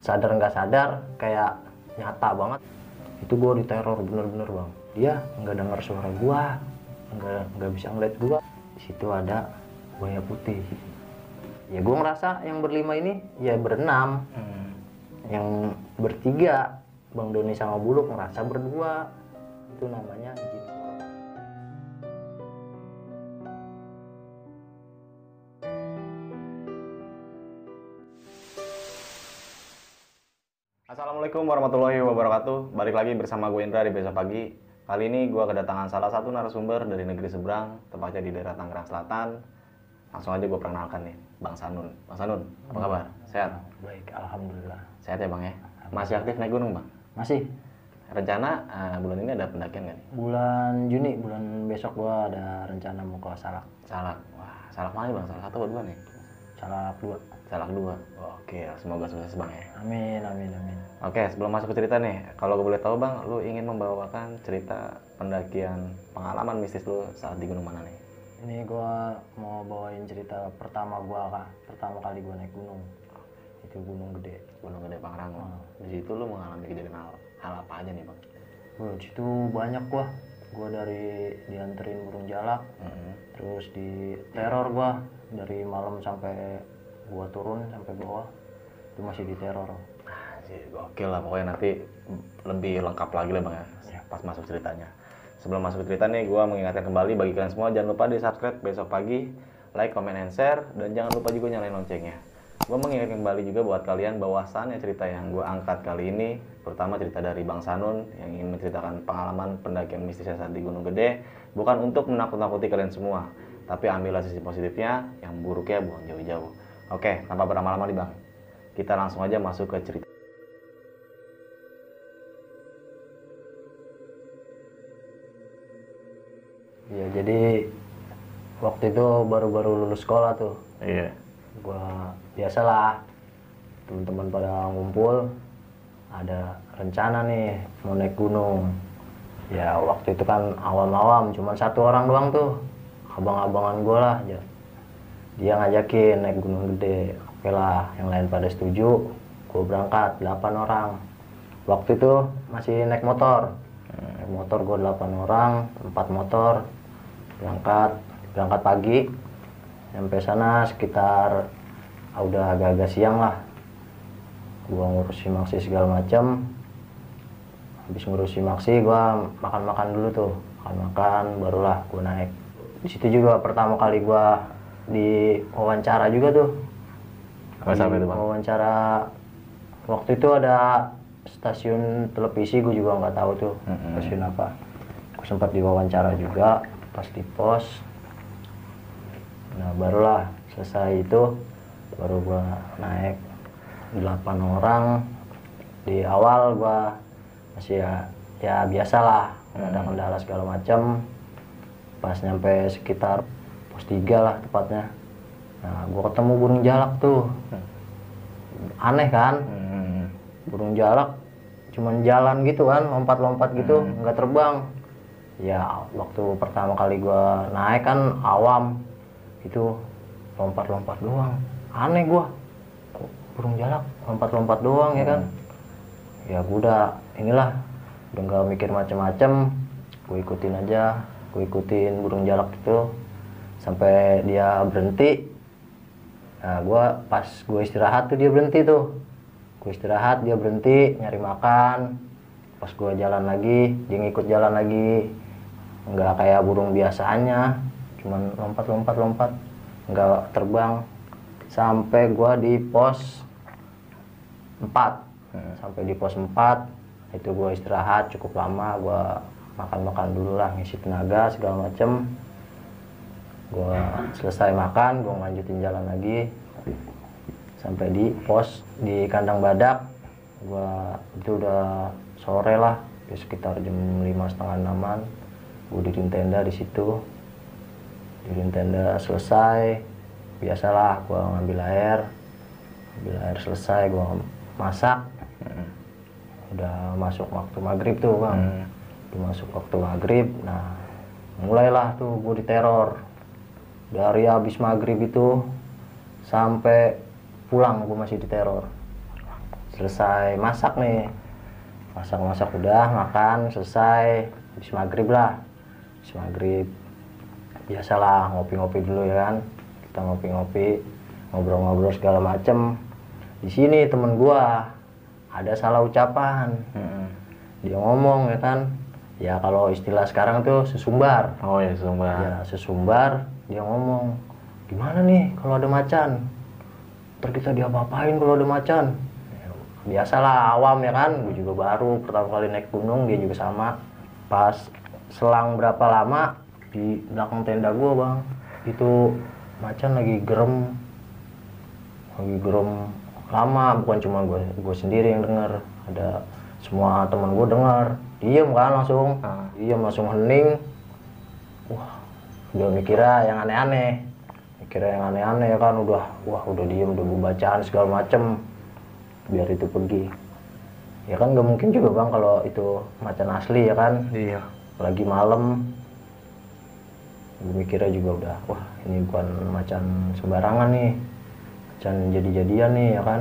sadar nggak sadar kayak nyata banget. Itu gue diteror bener-bener bang. Dia nggak dengar suara gue nggak nggak bisa ngeliat gue di situ ada buaya putih. Ya gue ngerasa yang berlima ini ya berenam. Yang bertiga bang Doni sama Buluk ngerasa berdua. Itu namanya jin Assalamualaikum warahmatullahi wabarakatuh. Balik lagi bersama gue Indra di Besok Pagi. Kali ini gue kedatangan salah satu narasumber dari negeri seberang, tepatnya di daerah Tangerang Selatan. Langsung aja gue perkenalkan nih, Bang Sanun. Bang Sanun, apa kabar? Sehat? baik alhamdulillah Sehat ya Bang ya? Masih aktif naik gunung Bang? masih Rencana eh, bulan ini ada pendakian nggak nih? bulan Juni bulan besok gue ada rencana mau ke Salak Salak. Wah, salak mana nih Bang? Salah satu atau dua nih? Salak dua Salak dua. Oke, semoga sukses Bang ya. amin amin amin Oke, sebelum masuk ke cerita nih, kalau gue boleh tahu bang, lu ingin membawakan cerita pendakian pengalaman mistis lu saat di gunung mana nih? Ini gua mau bawain cerita pertama gua kak, pertama kali gua naik gunung. Itu gunung gede. Gunung Gede Pangrango. Di situ lu mengalami kejadian hal, hal apa aja nih bang? Di situ banyak gua. Gua dari dianterin burung jalak, Mm-mm. terus di teror gua dari malam sampai gua turun sampai bawah. Itu masih di teror. Gokil lah pokoknya nanti lebih lengkap lagi lah bang ya, pas masuk ceritanya. Sebelum masuk ke cerita nih, gue mengingatkan kembali bagi kalian semua jangan lupa di subscribe besok pagi, like, comment, and share, dan jangan lupa juga nyalain loncengnya. Gue mengingatkan kembali juga buat kalian bahwasannya cerita yang gue angkat kali ini, pertama cerita dari Bang Sanun yang ingin menceritakan pengalaman pendakian mistisnya saat di Gunung Gede, bukan untuk menakut-nakuti kalian semua, tapi ambillah sisi positifnya, yang buruknya buang jauh-jauh. Oke, tanpa berlama-lama nih Bang, kita langsung aja masuk ke cerita. Iya jadi waktu itu baru-baru lulus sekolah tuh. Iya. Gua biasalah teman-teman pada ngumpul ada rencana nih mau naik gunung. Ya waktu itu kan awam-awam cuman satu orang doang tuh abang-abangan gue lah dia ngajakin naik gunung gede. Oke lah yang lain pada setuju gue berangkat 8 orang. Waktu itu masih naik motor. Naik motor gue 8 orang 4 motor. Berangkat berangkat pagi sampai sana sekitar ah, udah agak-agak siang lah. Gua ngurusi maksi segala macam habis ngurusi maksi gua makan-makan dulu tuh. Makan-makan barulah gua naik. Di situ juga pertama kali gua di wawancara juga tuh. Apa sampai itu, Bang? wawancara. Waktu itu ada stasiun televisi gue juga nggak tahu tuh Mm-mm. stasiun apa. Gue sempat diwawancara juga pas di pos nah barulah selesai itu baru gua naik 8 orang. Di awal gua masih ya ya biasalah ada kendala segala macam pas nyampe sekitar pos 3 lah tepatnya. Nah gua ketemu burung jalak tuh. Aneh kan? Hmm. burung jalak cuman jalan gitu kan lompat-lompat gitu nggak terbang. Ya waktu pertama kali gua naik kan awam itu lompat-lompat doang. Aneh gua. Kok burung jalak lompat-lompat doang ya kan? Ya gua udah inilah. Udah nggak mikir macem-macem. Gue ikutin aja. Gue ikutin burung jalak itu. Sampai dia berhenti. Nah, gua pas gue istirahat tuh dia berhenti tuh. Gue istirahat, dia berhenti nyari makan. Pas gue jalan lagi, dia ngikut jalan lagi. Nggak kayak burung biasanya, cuman lompat-lompat lompat, nggak terbang. Sampai gua di pos 4 Sampai di pos 4 itu gue istirahat cukup lama, gua makan-makan dulu lah, ngisi tenaga segala macem. Gue selesai makan gue lanjutin jalan lagi. Sampai di pos di kandang badak. Gue itu udah sore lah ya sekitar jam lima setengah enaman. Gue diriin tenda di situ diriin tenda selesai biasalah gue ngambil air. Ambil air selesai gue masak. Udah masuk waktu maghrib tuh bang. Udah masuk waktu maghrib nah mulailah tuh gue diteror. Dari habis maghrib itu sampai pulang gue masih diteror. Selesai masak nih. Masak masak udah makan selesai. Habis maghrib lah. Habis maghrib biasalah ngopi-ngopi dulu ya kan. Kita ngopi-ngopi ngobrol-ngobrol segala macem. Di sini temen gua ada salah ucapan. Dia ngomong ya kan. Ya kalau istilah sekarang tuh sesumbar. Oh ya, sumber. ya sesumbar dia ngomong gimana nih kalau ada macan? Ntar kita diapa-apain kalau ada macan. Biasalah awam ya kan. Gue juga baru pertama kali naik gunung dia juga sama. Pas selang berapa lama di belakang tenda gua bang. Itu macan lagi gerem. Lagi gerem lama bukan cuma gue gue sendiri yang denger. Ada semua teman gue denger. Diem kan langsung. Ah. diem langsung hening. Wah udah mikirnya yang aneh-aneh. Mikirnya yang aneh-aneh ya kan udah wah udah diem udah bacaan segala macem. Biar itu pergi. Ya kan gak mungkin juga bang kalau itu macan asli ya kan? Iya. lagi malam gue mikirnya juga udah wah ini bukan macan sembarangan nih. Macan jadi-jadian nih ya kan.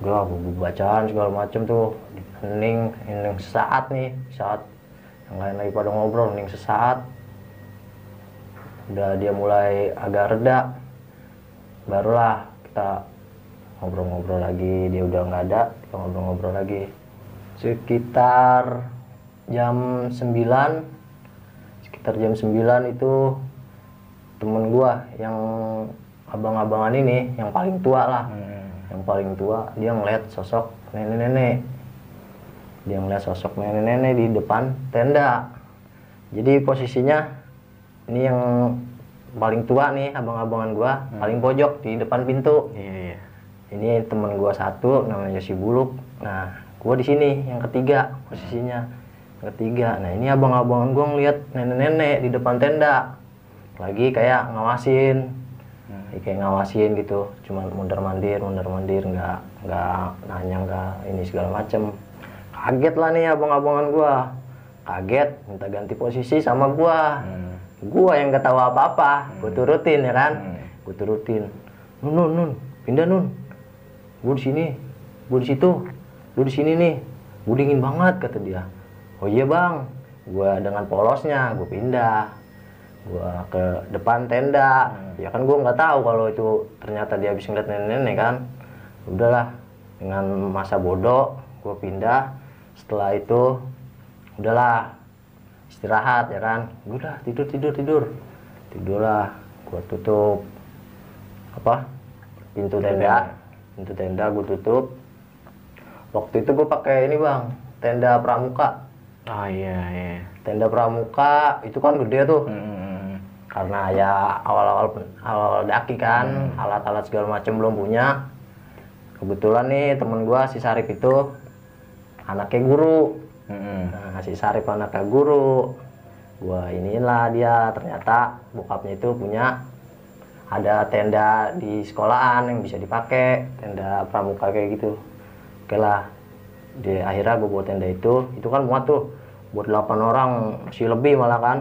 Udah gue bacaan segala macem tuh. Hening hening sesaat nih saat yang lain lagi pada ngobrol hening sesaat. Udah dia mulai agak reda. Barulah kita ngobrol-ngobrol lagi. Dia udah nggak ada kita ngobrol-ngobrol lagi. Sekitar jam 9 sekitar jam 9 itu temen gua yang abang-abangan ini yang paling tua lah. Mm. yang paling tua dia ngeliat sosok nenek-nenek. Dia ngeliat sosok nenek-nenek di depan tenda. Jadi posisinya ini yang paling tua nih abang-abangan gua paling pojok di depan pintu. Iya, iya. ini temen gua satu namanya si Buluk. Nah gua di sini yang ketiga posisinya. yang ketiga. Nah ini abang-abangan gua ngeliat nenek-nenek di depan tenda. Lagi kayak ngawasin. Hmm. Ya, kayak ngawasin gitu. Cuman mundur mandir mundur mandir nggak nggak nanya nggak ini segala macem. Kaget lah nih abang-abangan gua. Kaget minta ganti posisi sama gua. Hmm. gua yang nggak tahu apa-apa. Gua turutin ya kan? Hmm. gua turutin. Nun nun nun. Pindah nun. Gua di sini. Gua di situ. Lu di sini nih. Gua dingin banget kata dia oh iya bang. Gua dengan polosnya gua pindah. Gua ke depan tenda. Ya kan gua nggak tahu kalau itu ternyata dia habis ngeliat nenek-nenek kan? Udahlah dengan masa bodoh gua pindah. Setelah itu udahlah istirahat ya kan? Udah tidur tidur tidur. Tidurlah gua tutup apa pintu tenda. Pintu tenda gua tutup. Waktu itu gua pakai ini bang tenda pramuka Oh iya, iya. tenda pramuka itu kan gede tuh. Mm. karena ya awal-awal awal daki kan alat-alat segala macam belum punya. Kebetulan nih temen gua si Sarip itu anaknya guru. Mm. nah si Sarip anaknya guru. Gua inilah dia ternyata bokapnya itu punya ada tenda di sekolahan yang bisa dipakai tenda pramuka kayak gitu. Oke lah di akhirnya gue bawa tenda itu itu kan muat tuh buat 8 orang masih lebih malah kan.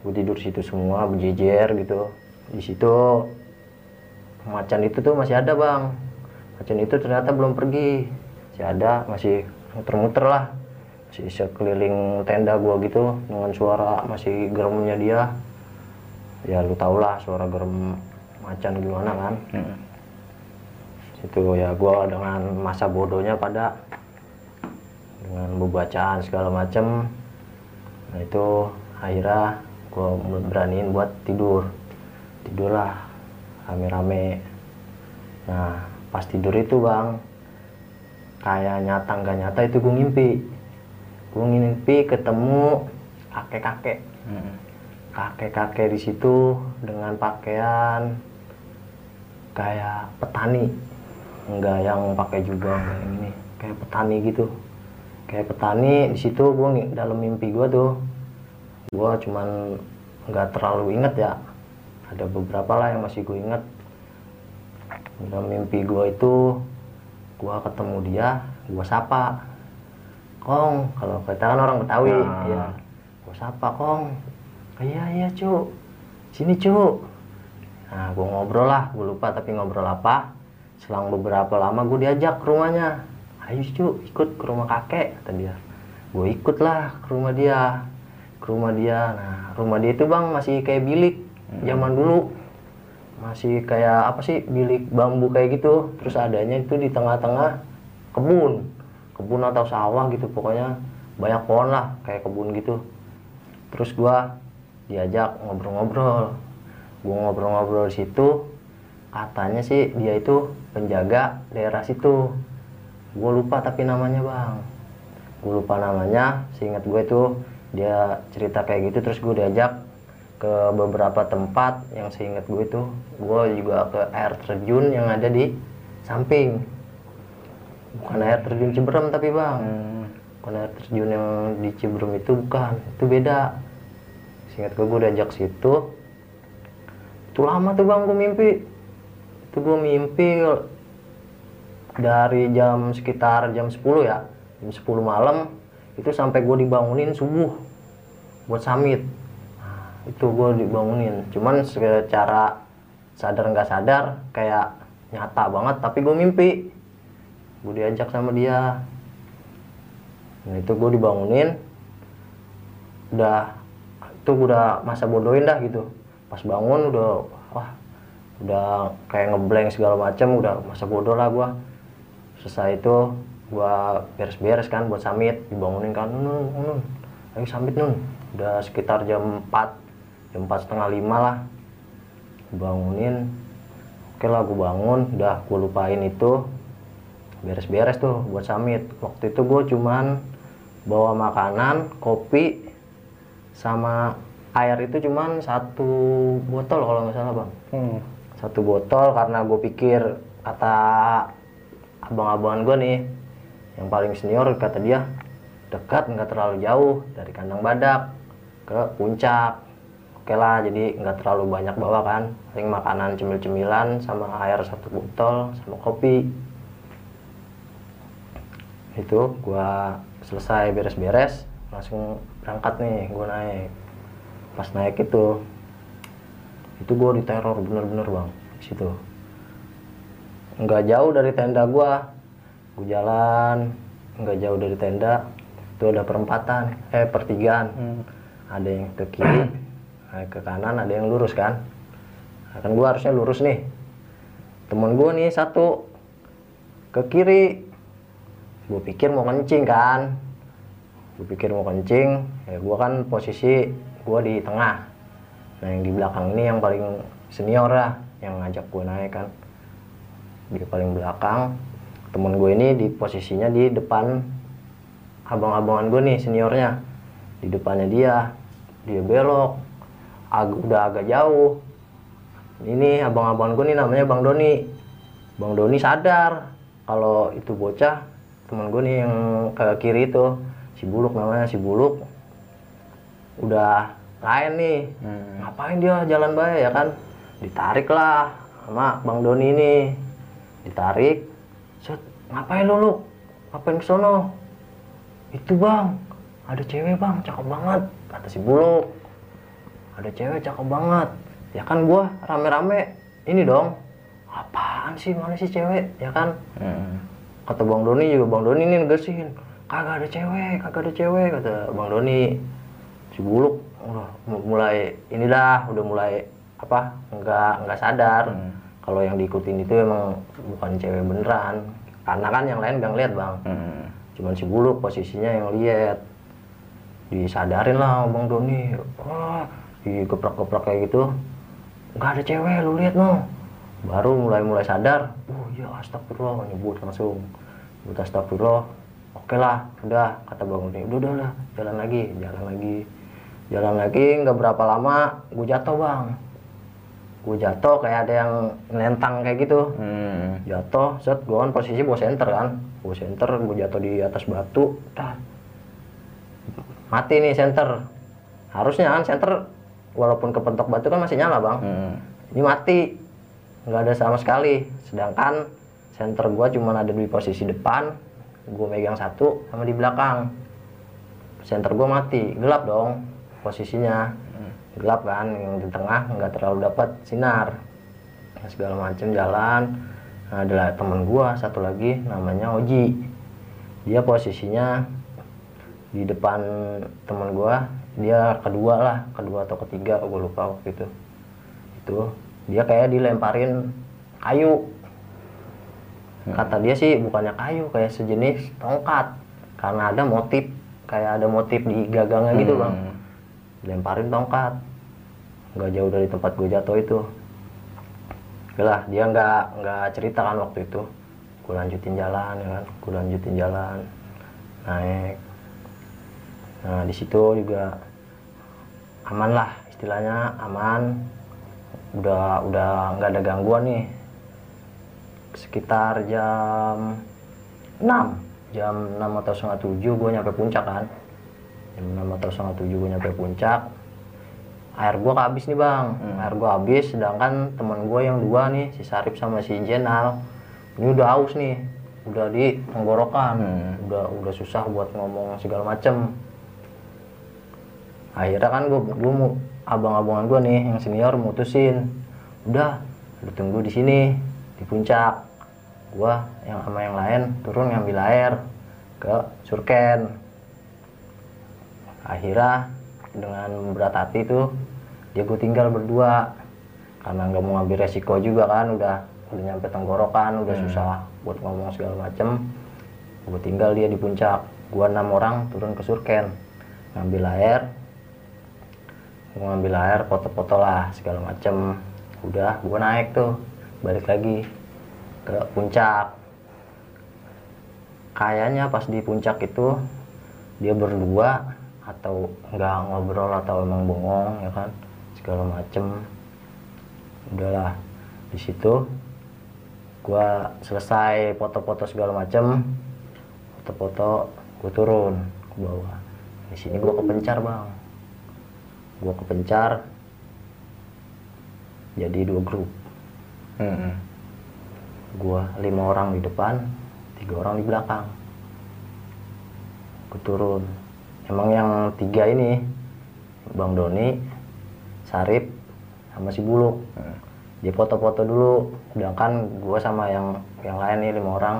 Gue tidur situ semua berjejer gitu. Di situ macan itu tuh masih ada bang. Macan itu ternyata belum pergi. Masih ada masih muter-muter lah. Masih sekeliling tenda gua gitu dengan suara masih geremnya dia. Ya lu tau lah suara gerem macan gimana kan. Mm. itu ya gua dengan masa bodohnya pada dengan bacaan segala macem. Nah itu akhirnya gua beraniin buat tidur. Tidurlah rame-rame. Nah pas tidur itu bang kayak nyata nggak nyata itu gue ngimpi. Gue ngimpi ketemu kakek-kakek. Kakek-kakek di situ dengan pakaian kayak petani. Enggak yang pakai juga ini kayak petani gitu kayak petani di situ gue dalam mimpi gue tuh gue cuman nggak terlalu inget ya. Ada beberapa lah yang masih gue inget dalam mimpi gue itu gue ketemu dia gue sapa kong kalau kita kan orang betawi Ah. ya gue sapa kong. Iya iya cu sini cu nah gue ngobrol lah gue lupa tapi ngobrol apa. Selang beberapa lama gue diajak ke rumahnya ayo cu ikut ke rumah kakek kata dia. Gue ikut lah ke rumah dia ke rumah dia. Nah rumah dia itu bang masih kayak bilik zaman dulu. Masih kayak apa sih bilik bambu kayak gitu. Terus adanya itu di tengah-tengah kebun. Kebun atau sawah gitu pokoknya banyak pohon lah kayak kebun gitu. Terus gua diajak ngobrol-ngobrol. Gua ngobrol-ngobrol di situ. Katanya sih dia itu penjaga daerah situ gue lupa tapi namanya bang. Gue lupa namanya seingat gue itu dia cerita kayak gitu terus gue diajak ke beberapa tempat yang seingat gue itu. Gue juga ke air terjun yang ada di samping. Bukan air terjun Ciberem tapi bang. Bukan air terjun yang di Ciberem itu bukan. Itu beda. Seingat gue gue diajak situ. Itu lama tuh bang gue mimpi. Itu gue mimpi dari jam sekitar jam 10 ya jam 10 malam itu sampai gue dibangunin subuh buat summit. Nah, itu gue dibangunin. Cuman secara sadar nggak sadar kayak nyata banget tapi gue mimpi. Gue diajak sama dia. Dan itu gue dibangunin. Udah itu udah masa bodohin dah gitu. Pas bangun udah wah udah kayak ngeblank segala macam udah masa bodoh lah gua selesai itu gua beres-beres kan buat summit dibangunin kan nun nun, ayo summit nun. Udah sekitar jam 4 jam 4 setengah lima lah. Bangunin oke lah gue bangun udah gue lupain itu. Beres-beres tuh buat summit. Waktu itu gue cuman bawa makanan kopi sama air itu cuman satu botol kalau nggak salah bang. Hmm. satu botol karena gue pikir kata abang-abangan gue nih. Yang paling senior kata dia dekat nggak terlalu jauh dari kandang badak ke puncak. Oke lah jadi nggak terlalu banyak bawa kan. Paling makanan cemil-cemilan sama air satu botol sama kopi. Itu gua selesai beres-beres langsung berangkat nih gua naik. Pas naik itu itu gua diteror bener-bener bang situ nggak jauh dari tenda gua. Gua jalan nggak jauh dari tenda. Itu ada perempatan eh pertigaan. Hmm. ada yang ke kiri ada ke kanan ada yang lurus kan? Nah, kan gua harusnya lurus nih. Temen gua nih satu. Ke kiri. Gue pikir mau kencing kan? Gue pikir mau kencing. Ya gue kan posisi gue di tengah. Nah yang di belakang ini yang paling senior lah yang ngajak gue naik kan di paling belakang. Temen gue ini di posisinya di depan abang-abangan gue nih seniornya. Di depannya dia dia belok ag udah agak jauh. Ini abang-abangan gue nih namanya bang Doni. Bang Doni sadar kalau itu bocah teman gue nih yang ke kiri itu si Buluk namanya si Buluk. Udah lain nih. Hmm. ngapain dia jalan baik ya kan? Ditarik lah sama bang Doni ini ditarik set ngapain lu lu? Ngapain ke sono? Itu bang. Ada cewek bang. Cakep banget kata si Buluk ada cewek cakep banget. Ya kan gua rame-rame ini dong. Apaan sih mana sih cewek? Ya kan? Hmm. kata bang Doni juga bang Doni ini negesin kagak ada cewek kagak ada cewek kata bang Doni. Si Buluk udah mu- mulai ini dah udah mulai apa nggak nggak sadar. Hmm. Kalau yang diikutin itu emang bukan cewek beneran. Karena kan yang lain gak ngeliat bang. Hmm. cuman si Buluk posisinya yang lihat. Disadarin lah bang Doni. Wah digeprak-geprak kayak gitu. Nggak ada cewek lu lihat no baru mulai mulai sadar oh iya astagfirullah nyebut langsung. Nyebut astagfirullah. Oke lah udah kata bang Doni. Udah udah udah jalan lagi jalan lagi jalan lagi nggak berapa lama gue jatuh bang gue jatuh kayak ada yang nentang kayak gitu. Hmm. jatuh set gue kan posisi bawa senter kan. Bawa senter gue jatuh di atas batu. Dah. Mati nih senter harusnya kan senter walaupun kepentok batu kan masih nyala bang. Hmm. ini mati. Nggak ada sama sekali. Sedangkan senter gue cuma ada di posisi depan. Gue megang satu sama di belakang. Senter gue mati. Gelap dong posisinya gelap kan yang di tengah nggak terlalu dapat sinar. Nah, segala macam jalan. Nah ada temen gua satu lagi namanya Oji. Dia posisinya di depan temen gua. Dia kedua lah kedua atau ketiga gue lupa waktu itu. Itu dia kayak dilemparin kayu. Kata dia sih bukannya kayu kayak sejenis tongkat. Karena ada motif kayak ada motif di gagangnya gitu bang. Hmm. lemparin tongkat nggak jauh dari tempat gue jatuh itu. Oke lah dia nggak nggak cerita kan waktu itu. Gue lanjutin jalan ya kan? Gue lanjutin jalan naik. Nah di situ juga aman lah istilahnya aman. Udah udah nggak ada gangguan nih. Sekitar jam 6 jam 6 atau setengah 7 gue nyampe puncak kan. Jam 6 atau setengah 7 gue nyampe puncak air gue habis nih bang. Air gue habis sedangkan teman gue yang dua nih si Sarip sama si Jenal. Ini udah haus nih udah di tenggorokan Hmm. udah udah susah buat ngomong segala macem. Akhirnya kan gue gue mau abang-abangan gue nih yang senior mutusin. Udah lu tunggu di sini di puncak. Gue yang sama yang lain turun ngambil air ke surken. Akhirnya dengan berat hati tuh dia gue tinggal berdua. Karena nggak mau ngambil resiko juga kan udah udah nyampe tenggorokan udah susah buat ngomong segala macem. Gue tinggal dia di puncak. Gua enam orang turun ke surken. Ngambil air. Gua ngambil air foto-foto lah segala macem. Udah gua naik tuh. Balik lagi ke puncak. Kayaknya pas di puncak itu dia berdua atau nggak ngobrol atau emang bengong ya kan segala macem. Udahlah di situ gua selesai foto-foto segala macem. Foto-foto gue turun ke bawah. Di sini gua kepencar bang. Gua kepencar jadi dua grup. Hmm. gua lima orang di depan tiga orang di belakang. Gue turun. Emang yang tiga ini bang Doni Sarip sama si Buluk Hmm. dia foto-foto dulu sedangkan gua sama yang yang lain nih lima orang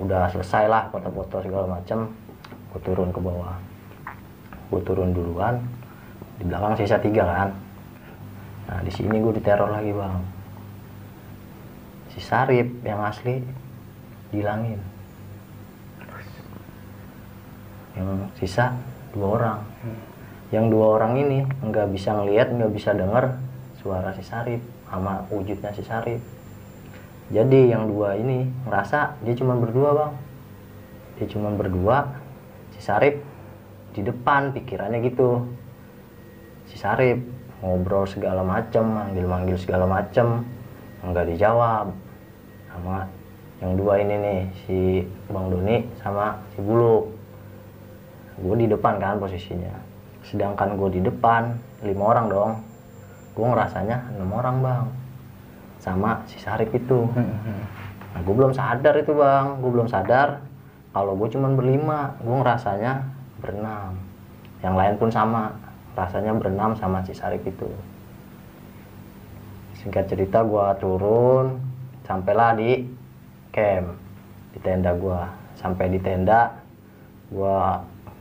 udah selesai lah foto-foto segala macem. Gue turun ke bawah. Gue turun duluan di belakang sisa tiga kan? Nah di sini gue diteror lagi bang. Si Sarip yang asli dihilangin. Yang sisa dua orang yang dua orang ini nggak bisa ngelihat nggak bisa denger suara si Sarip sama wujudnya si Sarip. Jadi yang dua ini ngerasa dia cuma berdua bang. Dia cuma berdua si Sarip di depan pikirannya gitu. Si Sarip ngobrol segala macem manggil-manggil segala macem nggak dijawab sama yang dua ini nih si Bang Doni sama si Buluk. Gue di depan kan posisinya sedangkan gue di depan lima orang dong. Gue ngerasanya enam orang bang. Sama si Sarip itu. Hmm. nah gue belum sadar itu bang. Gue belum sadar kalau gue cuman berlima. Gue ngerasanya berenam. Yang lain pun sama. Rasanya berenam sama si Sarip itu. Singkat cerita gue turun. Sampailah di camp di tenda gue sampai di tenda gue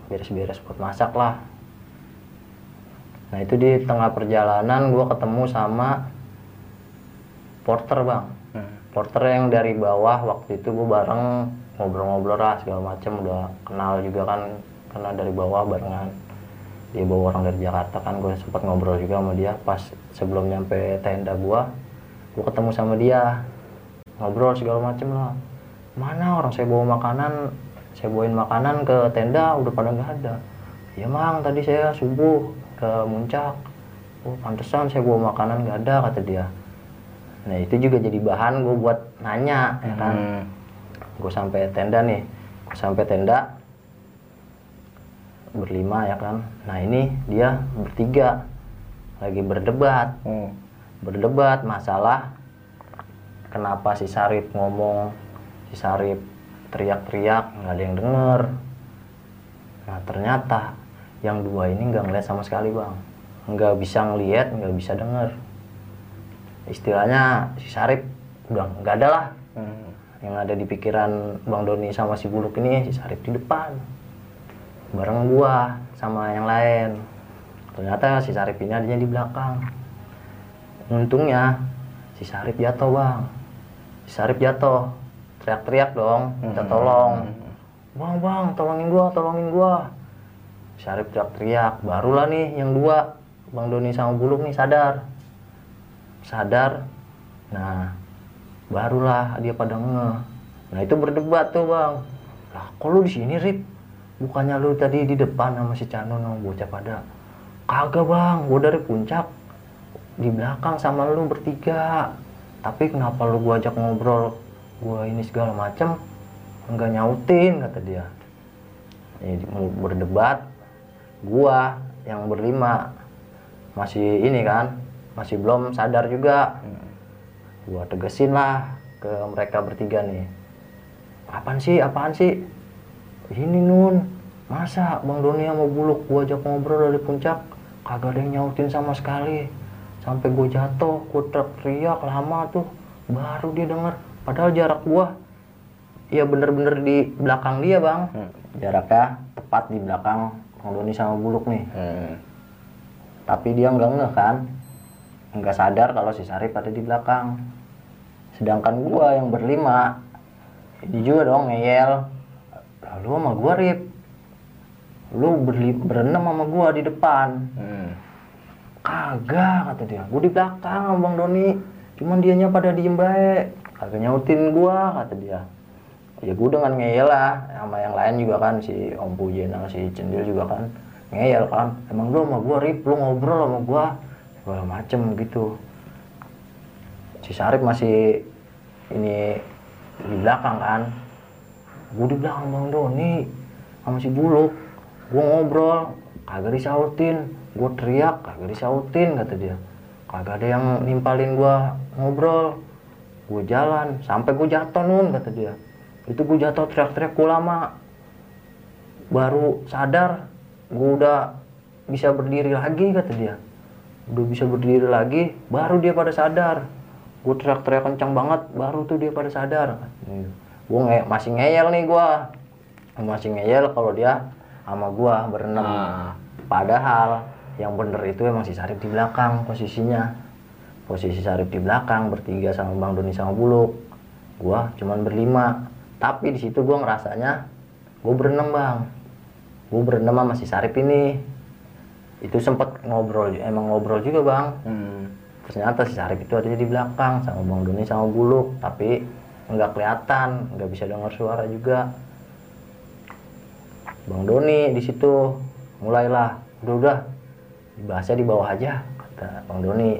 beres-beres buat masak lah nah itu di tengah perjalanan gue ketemu sama porter bang. Hmm. porter yang dari bawah waktu itu gue bareng ngobrol-ngobrol lah segala macem. Udah kenal juga kan karena dari bawah barengan. Dia bawa orang dari Jakarta kan gue sempat ngobrol juga sama dia. Pas sebelum nyampe tenda gue gue ketemu sama dia. Ngobrol segala macem lah. Mana orang? Saya bawa makanan. Saya bawain makanan ke tenda udah pada nggak ada. Ya mang. Tadi saya subuh ke muncak. Oh pantesan saya bawa makanan nggak ada kata dia. Nah itu juga jadi bahan gue buat nanya ya kan? Hmm. gue sampai tenda nih. Gue sampai tenda berlima ya kan? Nah ini dia bertiga lagi berdebat. Hmm. berdebat masalah kenapa si Sarip ngomong si Sarip teriak-teriak nggak ada yang denger. Nah ternyata yang dua ini nggak ngeliat sama sekali bang. Nggak bisa ngeliat nggak bisa denger. Istilahnya si Sarip udah nggak ada lah. Hmm. yang ada di pikiran Bang Doni sama si Buluk ini si Sarip di depan. Bareng gua sama yang lain. Ternyata si Sarip ini adanya di belakang. Untungnya si Sarip jatuh bang. Si Sarip jatuh. Teriak-teriak dong minta Hmm. tolong. Bang bang tolongin gua tolongin gua si Sarip teriak-teriak barulah nih yang dua Bang Doni sama Buluk nih sadar. Sadar? Nah barulah dia pada nge nah itu berdebat tuh bang. Lah kok lu di sini Rip bukannya lu tadi di depan sama si Cano sama bocah pada? Kagak bang. Gua dari puncak di belakang sama lu bertiga. Tapi kenapa lu gua ajak ngobrol? Gua ini segala macem enggak nyautin kata dia. Ini berdebat gua yang berlima. Masih ini kan masih belum sadar juga. Gua tegesin lah ke mereka bertiga nih. Apaan sih apaan sih? Ini nun masa bang Doni sama buluk gua ajak ngobrol dari puncak? Kagak ada yang nyautin sama sekali. Sampai gua jatuh gua teriak lama tuh. Baru dia denger. Padahal jarak gua ya bener-bener di belakang dia bang. Hmm. jaraknya tepat di belakang bang Doni sama buluk nih. Hmm. tapi dia nggak ngeh kan? Nggak sadar kalau si Sarip ada di belakang. Sedangkan gua yang berlima ini juga dong ngeyel. Lalu sama gua Rip. Lu berli, berenam sama gua di depan. Hmm. kagak kata dia. Gua di belakang sama Bang Doni. Cuman dianya pada diem baik kagak nyautin gua kata dia ya gua dengan ngeyel lah sama yang lain juga kan si Om Pujen sama si Cendil juga kan ngeyel kan. Emang lu sama gua Rip lu ngobrol sama gua segala macem gitu. Si Sarip masih ini di belakang kan. Gua di belakang Bang Doni sama si Buluk gua ngobrol kagak disautin. Gua teriak kagak disautin kata dia. Kagak ada yang nimpalin gua ngobrol. Gua jalan sampai gua jatuh nun kata dia itu gua jatuh teriak-teriak gua lama. Baru sadar gua udah bisa berdiri lagi kata dia. Udah bisa berdiri lagi baru dia pada sadar. Gue teriak-teriak kencang banget baru tuh dia pada sadar. Gue nge masih ngeyel nih gua. Masih ngeyel kalau dia sama gua berenam Ah. padahal yang bener itu emang si Sarip di belakang posisinya. Posisi Sarip di belakang bertiga sama Bang Doni sama Buluk. Gua cuman berlima tapi di situ gua ngerasanya gue berenam bang. Gue berenam sama si Sarip ini. Itu sempet ngobrol emang ngobrol juga bang. Hmm. ternyata si Sarip itu ada di belakang sama Bang Doni sama Buluk. Tapi nggak kelihatan nggak bisa dengar suara juga. Bang Doni di situ mulailah. Udah udah dibahasnya di bawah aja kata Bang Doni.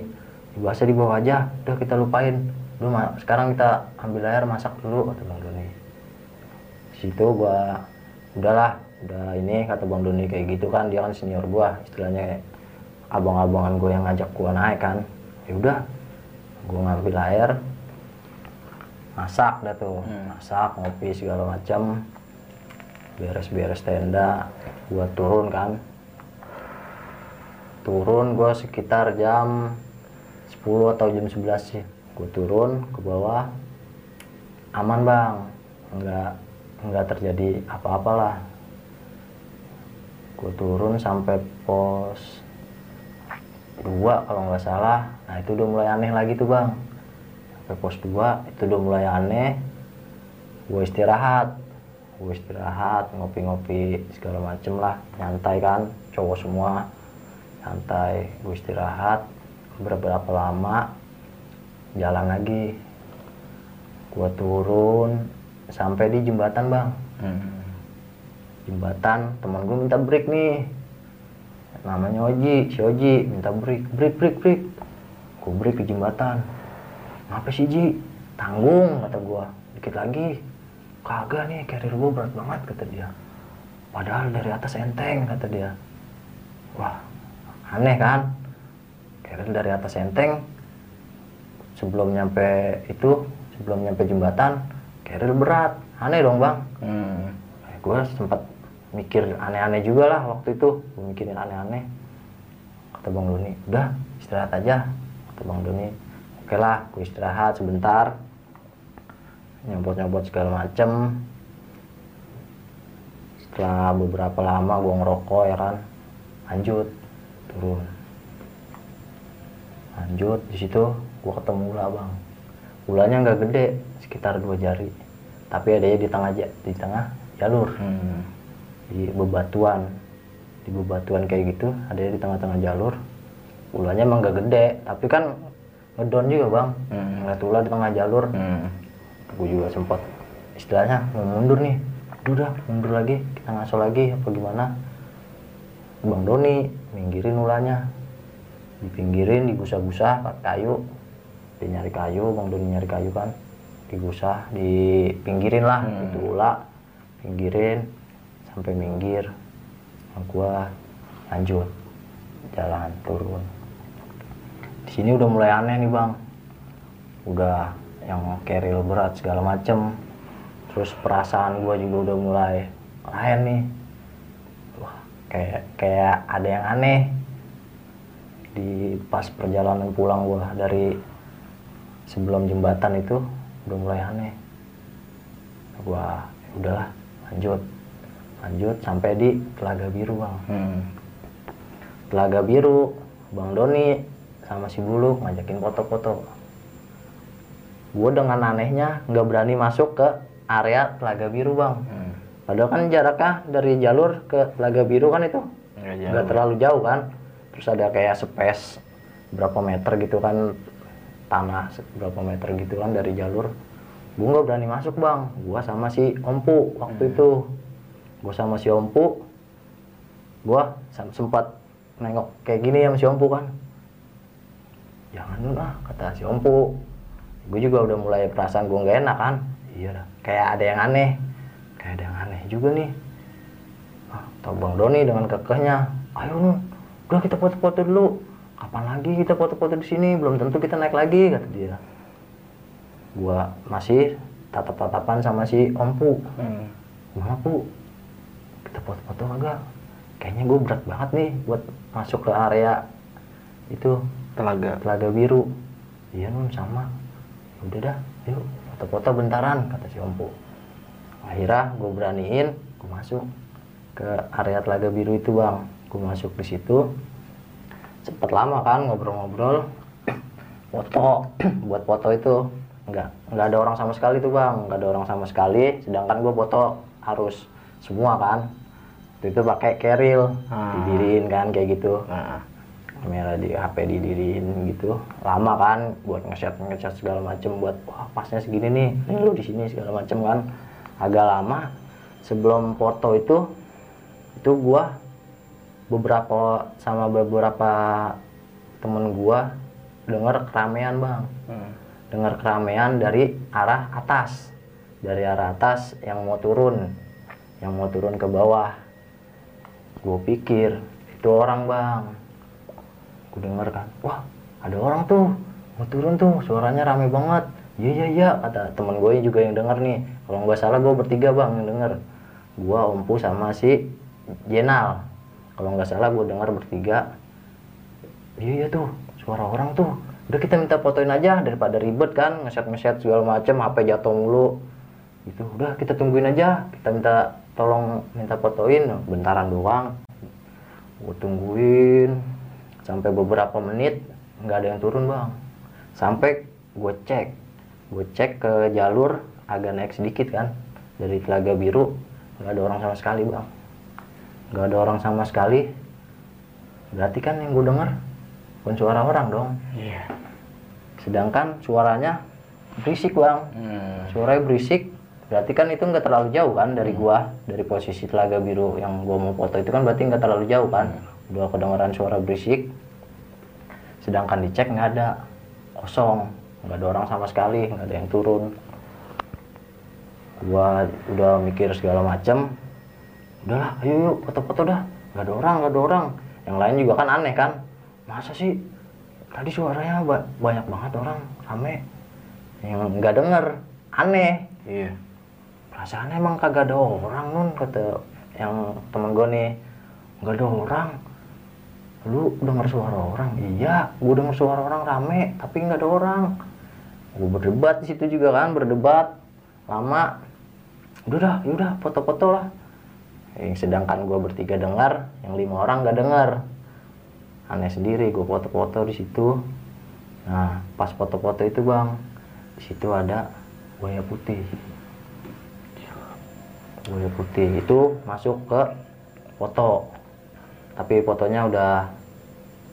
Dibahasnya di bawah aja udah kita lupain. Udah sekarang kita ambil air masak dulu kata Bang Doni situ gua udahlah udah ini kata Bang Doni kayak gitu kan dia kan senior gua istilahnya abang-abangan gue yang ngajak gua naik kan. Ya udah gua ngambil air masak dah tuh Hmm. masak ngopi segala macam beres-beres tenda gua turun kan. Turun gua sekitar jam 10 atau jam 11 sih. Gua turun ke bawah aman bang. Nggak nggak terjadi apa-apalah. Gua turun sampai pos dua kalau nggak salah. Nah itu udah mulai aneh lagi tuh bang. Sampai pos 2 itu udah mulai aneh. Gue istirahat. Gue istirahat ngopi-ngopi segala macem lah. Nyantai kan cowok semua. Santai gue istirahat. Beberapa lama jalan lagi. Gue turun sampai di jembatan bang. Hmm. jembatan teman gue minta break nih. Namanya Oji si Oji minta break. Break break break. Gue break di jembatan. Ngapa sih Ji? Tanggung kata gue dikit lagi. Kagak nih karir gue berat banget kata dia. Padahal dari atas enteng kata dia. Wah aneh kan? Karir dari atas enteng sebelum nyampe itu sebelum nyampe jembatan karir berat. Aneh dong bang. Hmm. gue sempat mikir aneh-aneh juga lah waktu itu. Gue mikirin aneh-aneh. Kata bang Doni udah istirahat aja. Kata bang Doni oke lah gue istirahat sebentar. Nyopot segala macem. Setelah beberapa lama gue ngerokok ya kan. Lanjut turun. Lanjut di situ gue ketemu ula bang. Ulanya nggak gede sekitar dua jari. Tapi adanya di tengah di tengah jalur. Hmm. di bebatuan di bebatuan kayak gitu ada di tengah-tengah jalur. Ulanya emang gak gede tapi kan ngedon juga bang. Hmm. ngeliat ular di tengah jalur. Hmm. gue juga sempat istilahnya mau mundur nih. Aduh dah mundur lagi kita ngaso lagi apa gimana? Bang Doni minggirin ulanya dipinggirin digusah-gusah pakai kayu. Dia nyari kayu bang Doni nyari kayu kan digusah dipinggirin lah Hmm. itu pinggirin sampai minggir. Nah, gua lanjut. Jalan turun. Di sini udah mulai aneh nih bang. Udah yang keril berat segala macem. Terus perasaan gua juga udah mulai lain nih. Wah kayak kayak ada yang aneh. Di pas perjalanan pulang gua dari sebelum jembatan itu udah mulai aneh. Gua "Ya udahlah lanjut. Lanjut sampai di telaga biru bang. Hmm. telaga biru bang Doni sama si Buluk ngajakin foto-foto. Gue dengan anehnya nggak berani masuk ke area telaga biru bang. Hmm. padahal kan jaraknya dari jalur ke telaga biru kan itu. Nggak terlalu jauh kan. Terus ada kayak space berapa meter gitu kan tanah se- berapa meter gitu kan dari jalur. Gue nggak berani masuk bang. Gue sama si Ompu waktu itu. Gue sama si Ompu. Gue sempat nengok kayak gini ya si Ompu kan. Jangan dulu ah kata si Ompu. Gue juga udah mulai perasaan gue nggak enak kan. Iya dah kayak ada yang aneh. Kayak ada yang aneh juga nih. Ah, tau Bang Doni dengan kekehnya, ayo Nun, udah kita foto-foto dulu. Kapan lagi kita foto-foto di sini? Belum tentu kita naik lagi, kata dia. Gua masih tatap-tatapan sama si Om Pu. Hmm. Gimana Pu? Kita foto-foto kagak? Kayaknya gue berat banget nih buat masuk ke area itu Telaga. telaga biru. Iya Nun sama. "Ya Udah dah, yuk foto-foto bentaran, kata si Om Pu. Akhirnya gue beraniin, gue masuk ke area telaga biru itu bang. Gue masuk di situ, cepet lama kan ngobrol-ngobrol, foto, buat foto itu nggak nggak ada orang sama sekali tuh bang, nggak ada orang sama sekali. Sedangkan gue foto harus semua kan. Waktu itu pakai keril, Ah. didiriin kan kayak gitu Nah. kamera di HP didiriin gitu lama kan buat nge-shot nge-shot segala macem buat wah pasnya segini nih ini lu di sini segala macem kan agak lama sebelum foto itu itu gua beberapa sama beberapa temen gua denger keramaian bang. Hmm. dengar keramaian dari arah atas. Dari arah atas yang mau turun yang mau turun ke bawah. Gue pikir itu orang bang. Gue denger kan wah ada orang tuh mau turun tuh suaranya rame banget. Iya iya iya kata temen gue juga yang denger nih. Kalau nggak salah gue bertiga bang yang denger. Gue ompu sama si Jenal kalau nggak salah gue denger bertiga. Iya iya tuh suara orang tuh. Udah kita minta fotoin aja daripada ribet kan ngeset ngeset segala macem HP jatuh mulu. Itu udah kita tungguin aja. Kita minta tolong minta fotoin bentaran doang. Gue tungguin sampai beberapa menit nggak ada yang turun bang. Sampai gue cek. Gue cek ke jalur agak naik sedikit kan dari telaga biru. Nggak ada orang sama sekali bang nggak ada orang sama sekali. Berarti kan yang gue dengar bukan suara orang dong. Iya. sedangkan suaranya berisik bang. Hmm. suaranya berisik berarti kan itu nggak terlalu jauh kan dari gua dari posisi telaga biru yang gua mau foto itu kan berarti nggak terlalu jauh kan. Udah kedengeran suara berisik sedangkan dicek nggak ada. Kosong. Nggak ada orang sama sekali nggak ada yang turun. Gua udah mikir segala macem udahlah ayo yuk foto-foto dah. Nggak ada orang nggak ada orang. Yang lain juga kan aneh kan. Masa sih? Tadi suaranya ba- banyak banget orang rame. Yang nggak denger aneh. Iya. perasaan emang kagak ada orang nun kata yang temen gue nih. Nggak ada orang. Lu denger suara orang? Iya gue denger suara orang rame tapi nggak ada orang. Gue berdebat di situ juga kan berdebat. Lama. Udah dah udah foto-foto lah yang sedangkan gue bertiga dengar yang lima orang gak dengar. Aneh sendiri gue foto-foto di situ. Nah pas foto-foto itu bang di situ ada buaya putih. Buaya putih itu masuk ke foto. Tapi fotonya udah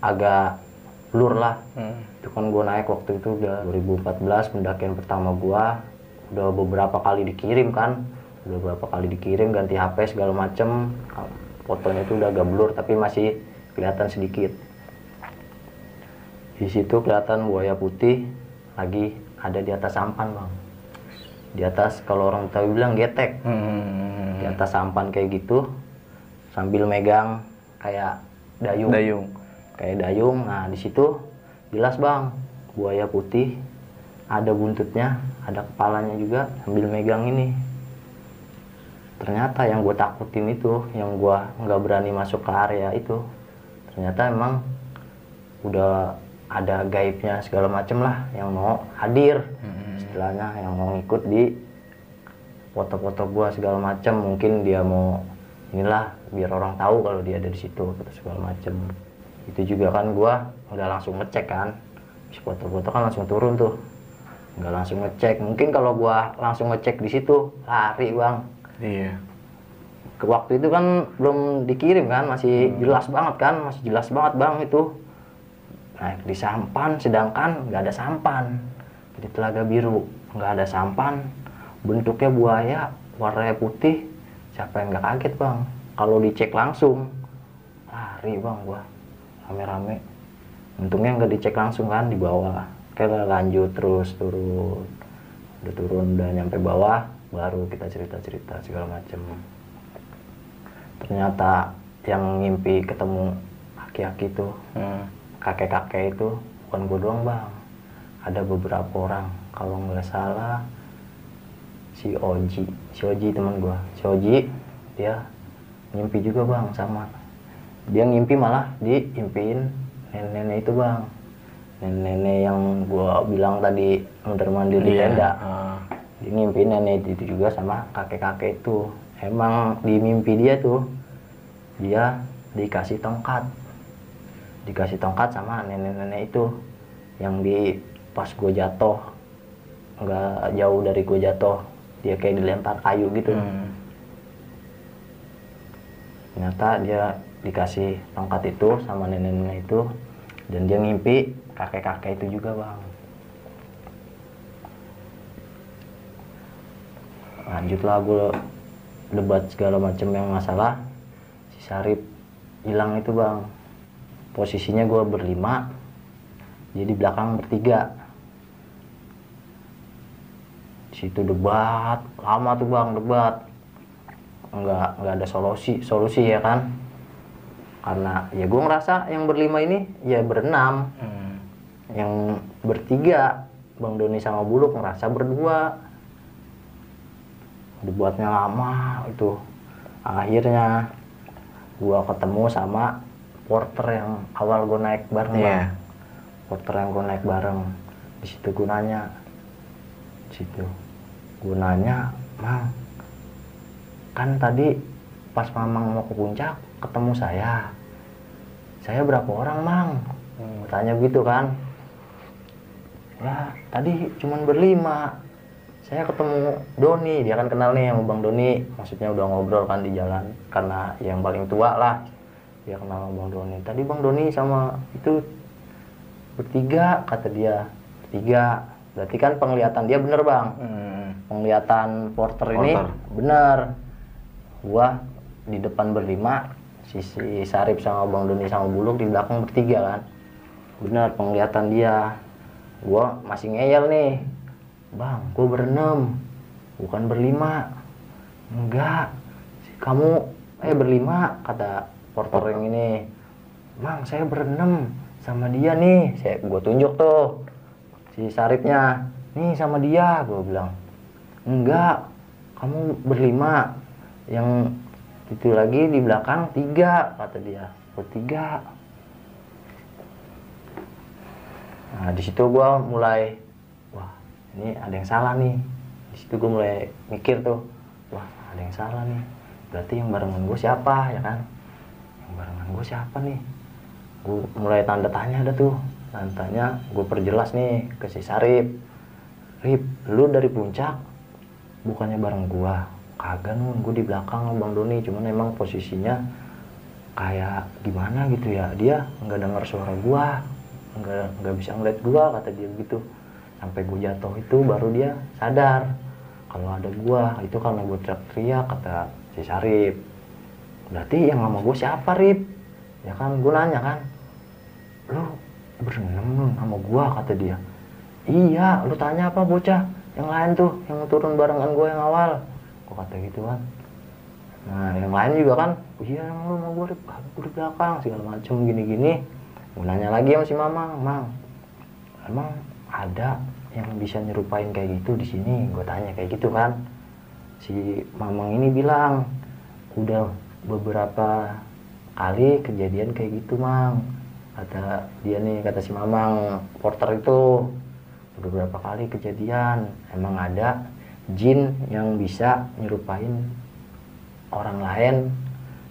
agak blur lah. Hmm. itu kan gue naik waktu itu udah 2014 pendakian pertama gua. Udah beberapa kali dikirim kan udah beberapa kali dikirim ganti HP segala macem. Fotonya itu udah agak blur tapi masih kelihatan sedikit. Di situ kelihatan buaya putih lagi ada di atas sampan bang. Di atas kalau orang tahu bilang getek. Hmm. di atas sampan kayak gitu sambil megang kayak dayung. Dayung. kayak dayung. Nah di situ jelas bang buaya putih. Ada buntutnya ada kepalanya juga sambil megang ini ternyata yang gue takutin itu yang gue nggak berani masuk ke area itu ternyata emang udah ada gaibnya segala macem lah. Yang mau hadir Hmm. istilahnya. Yang mau ngikut di foto-foto gua segala macam mungkin dia mau inilah biar orang tahu kalau dia ada di situ gitu, segala macam itu juga kan gua udah langsung ngecek kan. Habis foto-foto kan langsung turun tuh. Nggak langsung ngecek. Mungkin kalau gua langsung ngecek di situ lari bang Iya. ke waktu itu kan belum dikirim kan masih jelas banget kan masih jelas banget bang itu. Naik di sampan sedangkan nggak ada sampan. Di telaga biru nggak ada sampan. Bentuknya buaya warnanya putih. Siapa yang nggak kaget bang? Kalau dicek langsung lari bang gua. Rame-rame. Untungnya nggak dicek langsung kan di bawah. Lah, lanjut terus turun. Udah turun udah nyampe bawah baru kita cerita-cerita segala macem. Ternyata yang ngimpi ketemu aki-aki itu Hmm. kakek-kakek itu bukan gue doang bang. Ada beberapa orang. Kalau nggak salah si Oji. Si Oji teman gue si Oji dia ngimpi juga bang sama. Dia ngimpi malah diimpiin nenek-nenek itu bang. Nenek-nenek yang gue bilang tadi mondar mandir di Iya. tenda. Ah. Ngimpi nenek itu juga sama kakek-kakek itu. Emang di mimpi dia tuh dia dikasih tongkat. Dikasih tongkat sama nenek-nenek itu yang di pas gue jatuh. Nggak jauh dari gue jatuh dia kayak dilempar kayu gitu. Hmm. ternyata dia dikasih tongkat itu sama nenek-nenek itu dan dia ngimpi kakek-kakek itu juga bang lanjutlah gue debat segala macam yang masalah. Si Sarip hilang itu bang. Posisinya gue berlima jadi belakang bertiga. Di situ debat lama tuh bang debat. Nggak nggak ada solusi solusi ya kan? Karena ya gue ngerasa yang berlima ini ya berenam. Hmm. yang bertiga bang Doni sama Buluk ngerasa berdua dibuatnya lama itu akhirnya gua ketemu sama porter yang awal gue naik bareng. Bang. porter yang gue naik bareng di situ gue nanya di situ gue nanya mang kan tadi pas mamang mau ke puncak ketemu saya saya berapa orang mang Hmm. Gua tanya gitu kan ya tadi cuman berlima saya ketemu Doni dia kan kenal nih sama Bang Doni. Maksudnya udah ngobrol kan di jalan karena yang paling tua lah. Dia kenal sama Bang Doni. Tadi Bang Doni sama itu bertiga kata dia. Bertiga. Berarti kan penglihatan dia bener bang. Hmm. penglihatan porter ini Porter. bener. Gua di depan berlima sisi Sarip sama Bang Doni sama Buluk di belakang bertiga kan. Bener penglihatan dia. Gua masih ngeyel nih bang gua berenam. Bukan berlima. Enggak. Kamu eh berlima kata porter yang ini. Bang saya berenam sama dia nih. Saya gua tunjuk tuh si Saripnya. Nih sama dia gua bilang. Enggak. Kamu berlima. Yang itu lagi di belakang tiga kata dia. Bertiga. Nah di situ gua mulai ini ada yang salah nih. Di situ gue mulai mikir tuh wah ada yang salah nih. Berarti yang barengan gue siapa ya kan? Yang barengan gue siapa nih? Gue mulai tanda tanya ada tuh. Tanda tanya gue perjelas nih ke si Sarip. Rip lu dari puncak bukannya bareng gua? Kagak nun. Gue di belakang bang Doni. Cuman emang posisinya kayak gimana gitu ya. Dia nggak dengar suara gua nggak nggak bisa ngeliat gua kata dia gitu sampai gue jatuh itu baru dia sadar kalau ada gua. Itu karena gue teriak-teriak kata si Sarip berarti yang sama gue siapa Rip? Ya kan gue nanya kan. Lu berenam lu sama gua kata dia. Iya lu tanya apa bocah? Yang lain tuh yang turun barengan gue yang awal. Gua kata gitu kan. Nah yang lain juga kan iya yang lu mau gue di belakang segala macem gini-gini. Gue nanya lagi sama si mamang mang emang ada yang bisa nyerupain kayak gitu di sini gue tanya kayak gitu kan si mamang ini bilang udah beberapa kali kejadian kayak gitu mang kata dia nih kata si mamang porter itu beberapa kali kejadian emang ada jin yang bisa nyerupain orang lain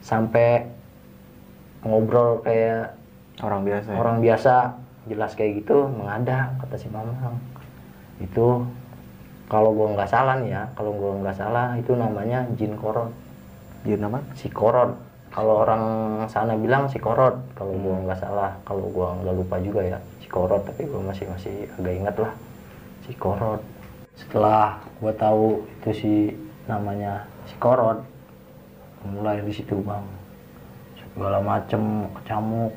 sampai ngobrol kayak Orang biasa. ya? orang biasa jelas kayak gitu mengada kata si mamang itu kalau gua nggak salah nih ya kalau gua nggak salah itu namanya jin korot. Jin apa? si korot. Kalau orang sana bilang si korot kalau gua nggak salah kalau gua nggak lupa juga ya si korot tapi gua masih masih agak ingat lah. Si korot. Setelah gua tahu itu si namanya si korot mulai di situ bang. Segala macem kecamuk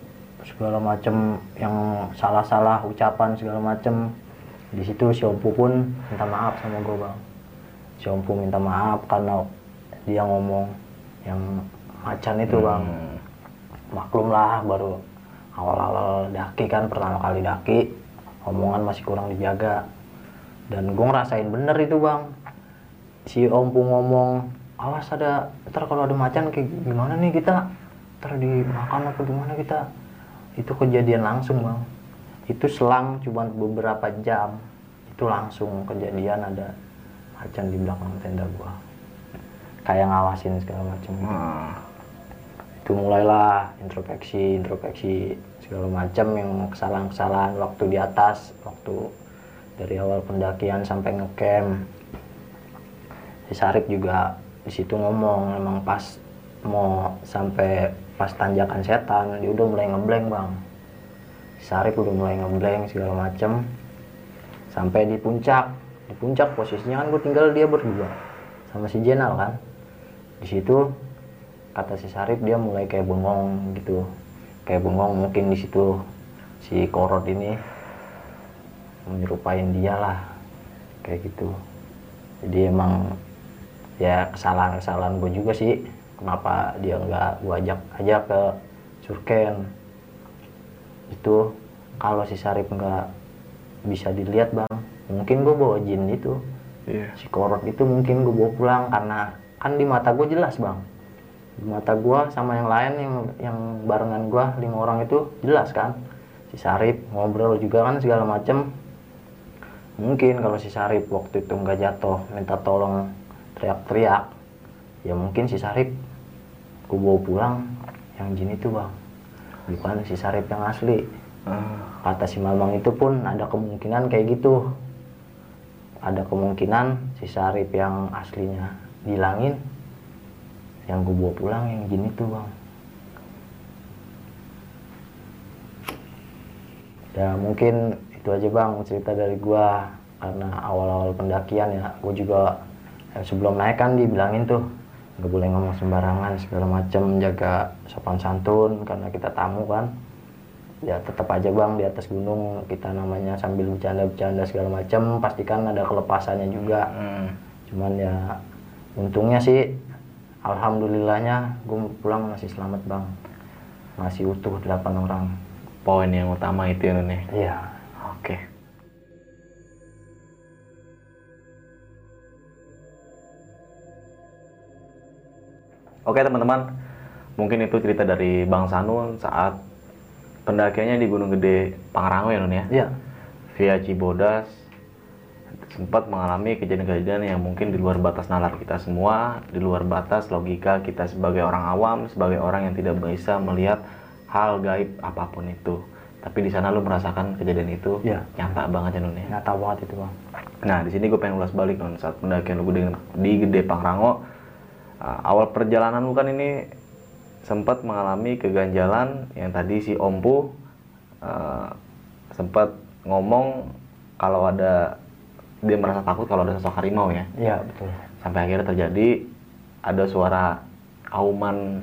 segala macem yang salah-salah ucapan segala macem di situ si Ompu pun minta maaf sama gue bang. Si Ompu minta maaf karena dia ngomong yang macan itu bang Hmm. maklum lah baru awal-awal daki kan pertama kali daki omongan masih kurang dijaga. Dan gue ngerasain bener itu bang. Si ompu ngomong awas ada ntar kalau ada macan kayak gimana nih kita? Ntar dimakan apa gimana kita? Itu kejadian langsung bang itu selang cuman beberapa jam. Itu langsung kejadian ada macan di belakang tenda gua. Kayak ngawasin segala macam. Wah. itu mulailah introspeksi introspeksi segala macam yang kesalahan-kesalahan waktu di atas waktu dari awal pendakian sampai ngecamp. Si Sarip juga di situ ngomong emang pas mau sampai pas tanjakan setan dia udah mulai ngeblank bang Sarip udah mulai ngeblank segala macem. Sampai di puncak. Di puncak posisinya kan gue tinggal dia berdua. Sama si Jenal kan. Di situ kata si Sarip dia mulai kayak bengong gitu. Kayak bengong mungkin di situ si Korot ini menyerupain dia lah. Kayak gitu. Jadi emang ya kesalahan-kesalahan gue juga sih kenapa dia nggak gue ajak aja ke Surken itu kalau si Sarip nggak bisa dilihat bang mungkin gue bawa jin itu. Iya. si korot itu mungkin gue bawa pulang karena kan di mata gue jelas bang. Di mata gue sama yang lain yang yang barengan gue lima orang itu jelas kan. Si Sarip ngobrol juga kan segala macem. Mungkin kalau si Sarip waktu itu nggak jatuh minta tolong teriak-teriak ya mungkin si Sarip gue bawa pulang yang jin itu bang bukan si Sarip yang asli? Ah. kata si Mamang itu pun ada kemungkinan kayak gitu. Ada kemungkinan si Sarip yang aslinya dihilangin yang gue bawa pulang yang jin itu bang. Ya mungkin itu aja bang cerita dari gua. Karena awal-awal pendakian ya gue juga ya, sebelum naik kan dibilangin tuh nggak boleh ngomong sembarangan segala macem jaga sopan santun karena kita tamu kan ya tetap aja bang di atas gunung kita namanya sambil bercanda-bercanda segala macam pastikan ada kelepasannya juga Hmm. cuman ya untungnya sih alhamdulillahnya gue pulang masih selamat bang masih utuh 8 orang Poin yang utama itu ya nih. iya Oke. Oke teman-teman, mungkin itu cerita dari Bang Sanun saat pendakiannya di Gunung Gede Pangrango ya Nun ya, iya via Cibodas sempat mengalami kejadian-kejadian yang mungkin di luar batas nalar kita semua, di luar batas logika kita sebagai orang awam, sebagai orang yang tidak bisa melihat hal gaib apa pun itu. Tapi di sana lu merasakan kejadian itu Iya. nyata banget ya Nun ya. nyata banget itu bang Nah, di sini gue pengen ulas balik Nun saat pendakian lu di, di Gede Pangrango. Uh, awal perjalanan lu kan ini sempat mengalami keganjalan yang tadi si Ompu uh, sempat ngomong kalau ada dia merasa takut kalau ada sosok harimau ya. iya betul Sampai akhirnya terjadi ada suara auman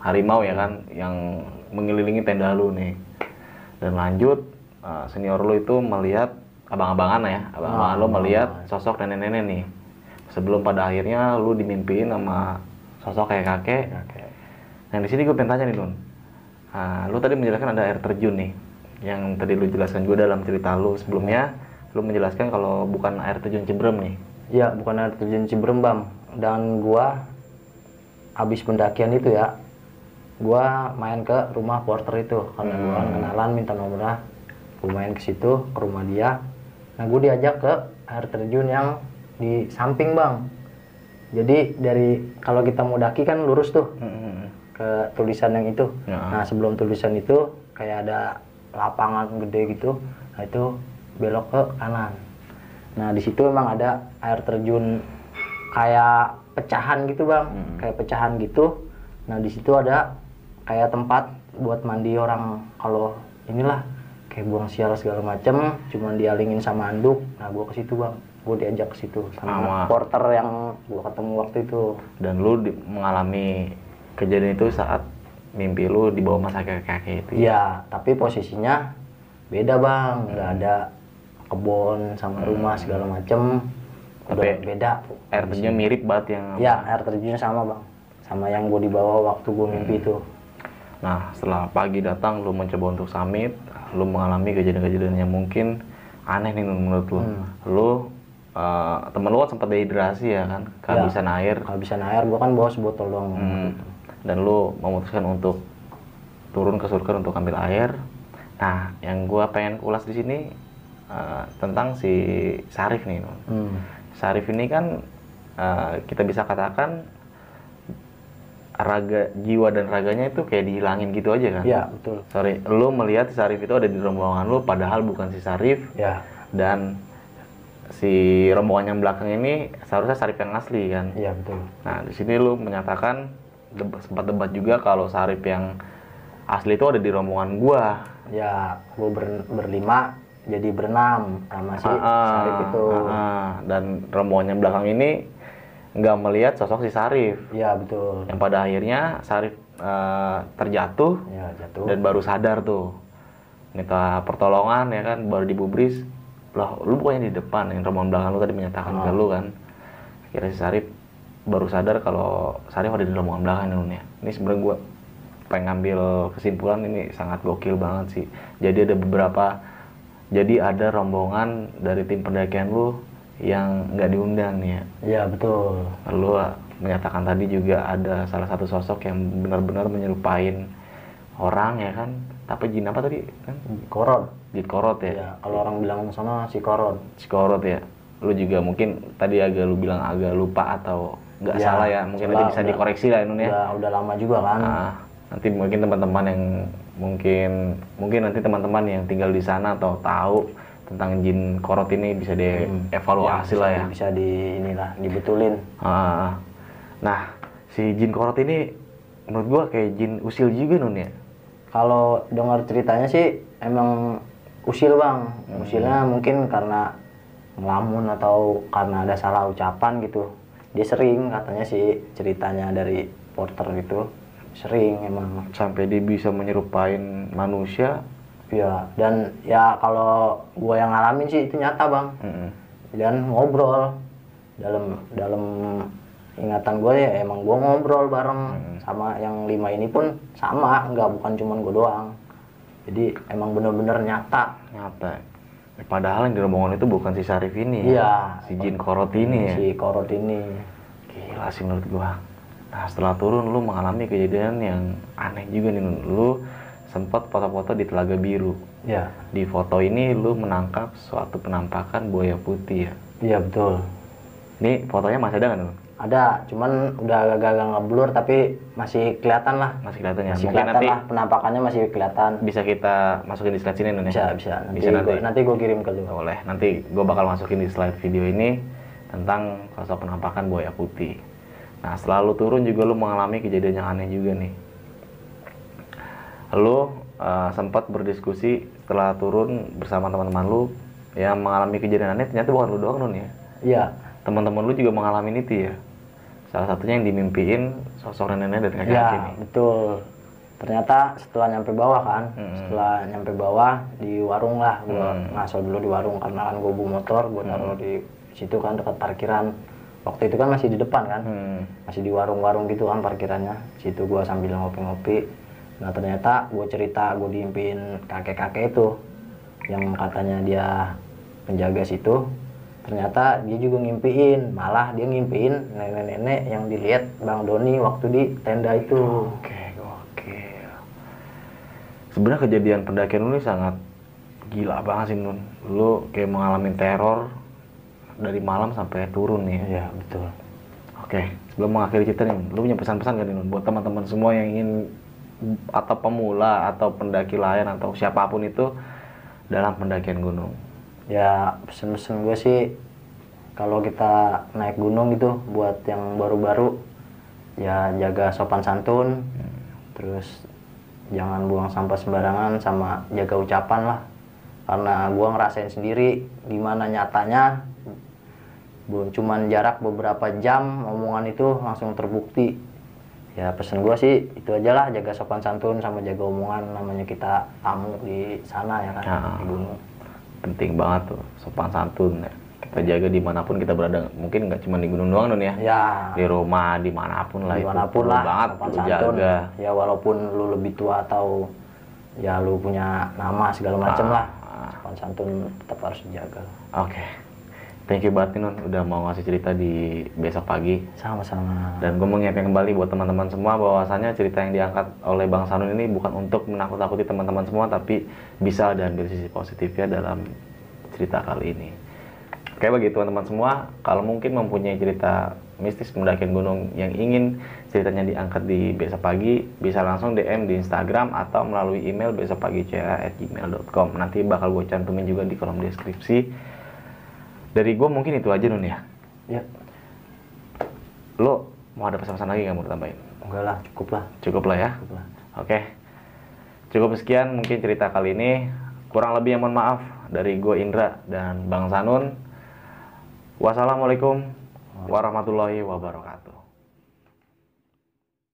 harimau ya kan yang mengelilingi tenda lu nih. Dan lanjut uh, senior lu itu melihat abang-abangan ya, abang-abangan lu melihat sosok nenek-nenek nih. Sebelum pada akhirnya lu dimimpiin sama sosok kayak kakek. oke Nah di sini gue pengen tanya nih Nun, Ah, lu tadi menjelaskan ada air terjun nih, yang tadi lu jelaskan juga dalam cerita lu sebelumnya, lu menjelaskan kalau bukan air terjun Cibrem nih. Iya, bukan air terjun Ciberembam. Dan gua habis pendakian itu ya, gua main ke rumah porter itu karena gua kan kenalan minta nomornya. Gua main ke situ ke rumah dia. Nah, gua diajak ke air terjun yang di samping, Bang. Jadi dari kalau kita mau daki kan lurus tuh ke tulisan yang itu. Ya. Nah, sebelum tulisan itu kayak ada lapangan gede gitu. Nah, itu belok ke kanan. Nah, di situ emang ada air terjun kayak pecahan gitu, Bang. Kayak pecahan gitu. Nah, di situ ada kayak tempat buat mandi orang kalau inilah kayak buang sial segala macem cuman dialingin sama anduk. Nah, gua ke situ, Bang. Gua diajak ke situ sama porter yang gua ketemu waktu itu. Dan lu di- mengalami kejadian itu saat mimpi lu dibawa masa kakek-kakek itu. Iya, tapi posisinya beda bang, nggak ada kebun sama rumah segala macem, udah Tapi beda. Air terjunnya mirip banget yang. Ya, air terjunnya sama bang, sama yang gue dibawa waktu gue mimpi itu. Nah setelah pagi datang lu mencoba untuk summit, lu mengalami kejadian-kejadian yang mungkin aneh nih menurut lu. Lu eh, temen lu kan sempat dehidrasi ya kan, kehabisan air. Kehabisan air, gue kan bawa sebotol doang. Bang. Hmm. Dan lu memutuskan untuk turun ke surga untuk ambil air. Nah, yang gua pengen ulas di sini eh, tentang si Sarif nih. Hmm. Sarif ini kan eh, kita bisa katakan raga jiwa dan raganya itu kayak dihilangin gitu aja kan? Iya betul. Sorry, lu melihat si Sarif itu ada di rombongan lu, padahal bukan si Sarif Ya, dan si rombongan yang belakang ini seharusnya Sarif yang asli kan? iya betul. Nah, di sini lu menyatakan deb- sempat debat juga kalau Sarif yang asli itu ada di rombongan gua. Ya, gue ber- berlima jadi berenam sama si Ah, Sarif itu. ah, ah. dan rombongan yang belakang ini nggak melihat sosok si Sarif. Iya betul. Yang pada akhirnya Sarif eh, terjatuh Ya jatuh. dan baru sadar tuh minta pertolongan ya kan baru dibubris lah lu bukannya di depan yang rombongan belakang lu tadi menyatakan ke lu kan kira si Sarif baru sadar kalau Sarif ada di rombongan belakang ya ini sebenarnya gua pengen ngambil kesimpulan ini sangat gokil banget sih jadi ada beberapa jadi ada rombongan dari tim pendakian lu yang nggak diundang nih ya Iya betul. Lalu ah, menyatakan tadi juga ada salah satu sosok yang benar-benar menyerupain orang ya kan. Tapi jin apa tadi kan? Korod. Jin korot ya. Ya, kalau orang bilang sana si korod. Si korot ya. Lu juga mungkin tadi agak lu bilang agak lupa atau nggak Ya, salah ya. Mungkin nanti bisa udah- dikoreksi lah Nun ya. Udah, udah lama juga kan. Nah, nanti mungkin teman-teman yang mungkin mungkin nanti teman-teman yang tinggal di sana atau tahu tentang jin korot ini bisa dievaluasi lah ya. Bisa di inilah dibetulin. Ah, nah, si jin korot ini menurut gua kayak jin usil juga nun ya. Kalau dengar ceritanya sih emang usil bang. Hmm. Usilnya mungkin karena ngelamun atau karena ada salah ucapan gitu. Dia sering katanya sih ceritanya dari porter gitu. Sering emang. Sampai dia bisa menyerupain manusia. Ya dan ya kalau gua yang ngalamin sih itu nyata bang. Mm-mm. Dan ngobrol dalam dalam ingatan gue ya emang gue ngobrol bareng sama yang lima ini pun sama nggak bukan cuman gue doang jadi emang bener-bener nyata Nyata. Eh, Padahal yang di rombongan itu bukan si Sarif ini ya. Iya. Si jin korot ini ya. si korot ini Gila sih menurut gua. Nah setelah turun lu mengalami kejadian yang aneh juga nih. Lu sempat foto-foto di Telaga Biru. ya Di foto ini lu menangkap suatu penampakan buaya putih ya. iya betul Ini fotonya masih ada Nun? Ada cuman udah agak-agak ngeblur tapi masih kelihatan lah Masih kelihatan ya. masih Mungkin kelihatan nanti lah penampakannya masih kelihatan bisa kita masukin di slide sini Nun ya. bisa bisa nanti Bisa nanti. gua, nanti gue kirim ke lu Boleh. Nanti gue bakal masukin di slide video ini tentang sosok penampakan buaya putih. Nah, setelah lu turun juga lu mengalami kejadian yang aneh juga nih. Lu eh, sempat berdiskusi setelah turun bersama teman-teman lu yang mengalami kejadian aneh ternyata bukan lu doang nun ya. iya Teman-teman lu juga mengalami itu ya. Salah satunya yang dimimpiin sosok nenek dan kakek ya nih. betul. Ternyata setelah nyampe bawah kan? Mm-mm. setelah nyampe bawah di warung lah. Gue Mm. ngaso dulu di warung karena kan gue bawa motor gue taruh di situ kan dekat parkiran. Waktu itu kan masih di depan kan? Hmm. masih di warung-warung gitu kan parkirannya. Situ gua sambil ngopi-ngopi. Nah ternyata gue cerita gue diimpin kakek-kakek itu. Yang katanya dia penjaga situ ternyata dia juga ngimpiin malah dia ngimpiin nenek-nenek yang dilihat bang Doni waktu di tenda itu Oke, oke. Sebenarnya kejadian pendakian lu ini sangat gila banget sih Nun. Lu kayak mengalami teror dari malam sampai turun nih. iya betul Oke, sebelum mengakhiri cerita nih, lu punya pesan-pesan gak nih Nun buat teman-teman semua yang ingin atau pemula atau pendaki lain atau siapa pun itu dalam pendakian gunung. Ya pesen-pesen gue sih kalau kita naik gunung gitu buat yang baru-baru ya jaga sopan santun. Terus jangan buang sampah sembarangan sama jaga ucapan lah. Karena gua ngerasain sendiri gimana nyatanya. Belum cuman jarak beberapa jam omongan itu langsung terbukti. Ya pesen gua sih itu aja lah jaga sopan santun sama jaga omongan namanya kita tamu di sana ya kan Ya. di gunung Penting banget tuh sopan santun ya. Kita jaga di mana pun kita berada. Mungkin nggak cuma di gunung doang Nun ya. ya Di rumah, di mana pun lah itu di mana pun perlu lah banget sopan santun jaga. ya walaupun lu lebih tua atau ya lu punya nama segala macem Ah, lah ah. sopan santun tetap harus dijaga Oke. Thank you banget nih, Nun udah mau ngasih cerita di besok pagi. sama-sama Dan gue mengingatkan kembali buat teman-teman semua bahwasannya cerita yang diangkat oleh Bang Sanun ini bukan untuk menakut-nakuti teman-teman semua, tapi bisa dan dari sisi positifnya dalam cerita kali ini. Oke bagi teman-teman semua, kalau mungkin mempunyai cerita mistis pendakian gunung yang ingin ceritanya diangkat di besok pagi, bisa langsung DM di Instagram atau melalui email besokpagi.gmail.com. Nanti bakal gue cantumin juga di kolom deskripsi. Dari gue mungkin itu aja Nun ya. ya Lo mau ada pesan-pesan lagi nggak mau tambahin? enggak lah cukup lah Cukup lah ya. cukup lah Oke. Cukup sekian mungkin cerita kali ini. Kurang lebih yang mohon maaf dari gue Indra dan Bang Sanun. Wassalamualaikum warahmatullahi wabarakatuh.